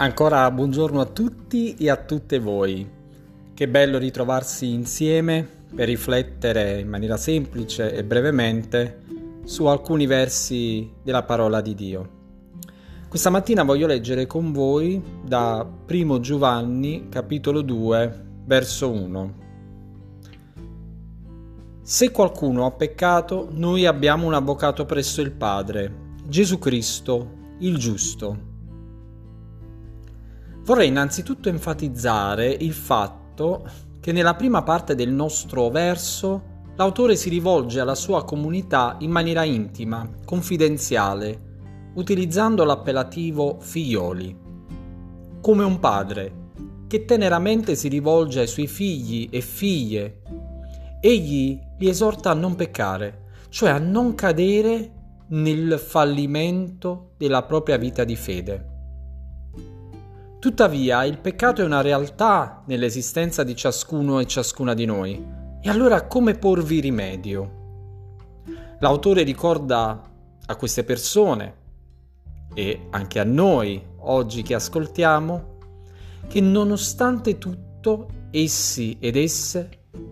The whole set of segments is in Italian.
Ancora buongiorno a tutti e a tutte voi. Che bello ritrovarsi insieme per riflettere in maniera semplice e brevemente su alcuni versi della parola di Dio. Questa mattina voglio leggere con voi da 1 Giovanni capitolo 2 verso 1. Se qualcuno ha peccato, noi abbiamo un avvocato presso il Padre, Gesù Cristo, il giusto Vorrei innanzitutto enfatizzare il fatto che nella prima parte del nostro verso l'autore si rivolge alla sua comunità in maniera intima, confidenziale, utilizzando l'appellativo figlioli, come un padre che teneramente si rivolge ai suoi figli e figlie. Egli li esorta a non peccare, cioè a non cadere nel fallimento della propria vita di fede. Tuttavia il peccato è una realtà nell'esistenza di ciascuno e ciascuna di noi. E allora come porvi rimedio? L'autore ricorda a queste persone e anche a noi oggi che ascoltiamo che nonostante tutto essi ed esse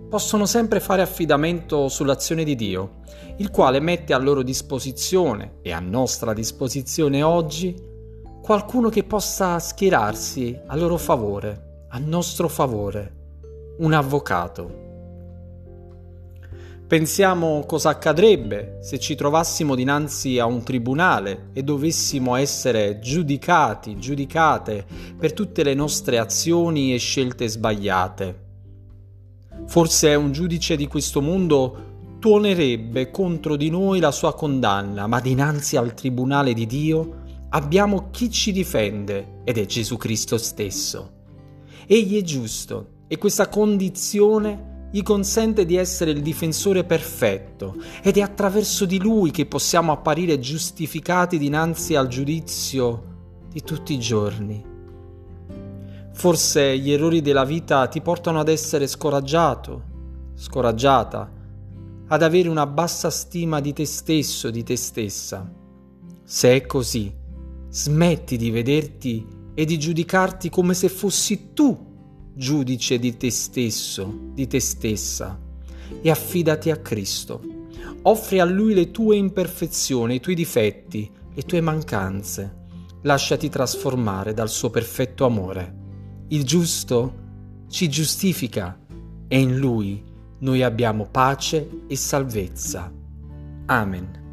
possono sempre fare affidamento sull'azione di Dio, il quale mette a loro disposizione e a nostra disposizione oggi qualcuno che possa schierarsi a loro favore, a nostro favore, un avvocato. Pensiamo cosa accadrebbe se ci trovassimo dinanzi a un tribunale e dovessimo essere giudicati, giudicate per tutte le nostre azioni e scelte sbagliate. Forse un giudice di questo mondo tuonerebbe contro di noi la sua condanna, ma dinanzi al tribunale di Dio abbiamo chi ci difende ed è Gesù Cristo stesso. Egli è giusto e questa condizione gli consente di essere il difensore perfetto ed è attraverso di lui che possiamo apparire giustificati dinanzi al giudizio di tutti i giorni. Forse gli errori della vita ti portano ad essere scoraggiato, scoraggiata, ad avere una bassa stima di te stesso, di te stessa. Se è così, Smetti di vederti e di giudicarti come se fossi tu giudice di te stesso, di te stessa, e affidati a Cristo. Offri a Lui le tue imperfezioni, i tuoi difetti, le tue mancanze. Lasciati trasformare dal suo perfetto amore. Il giusto ci giustifica e in Lui noi abbiamo pace e salvezza. Amen.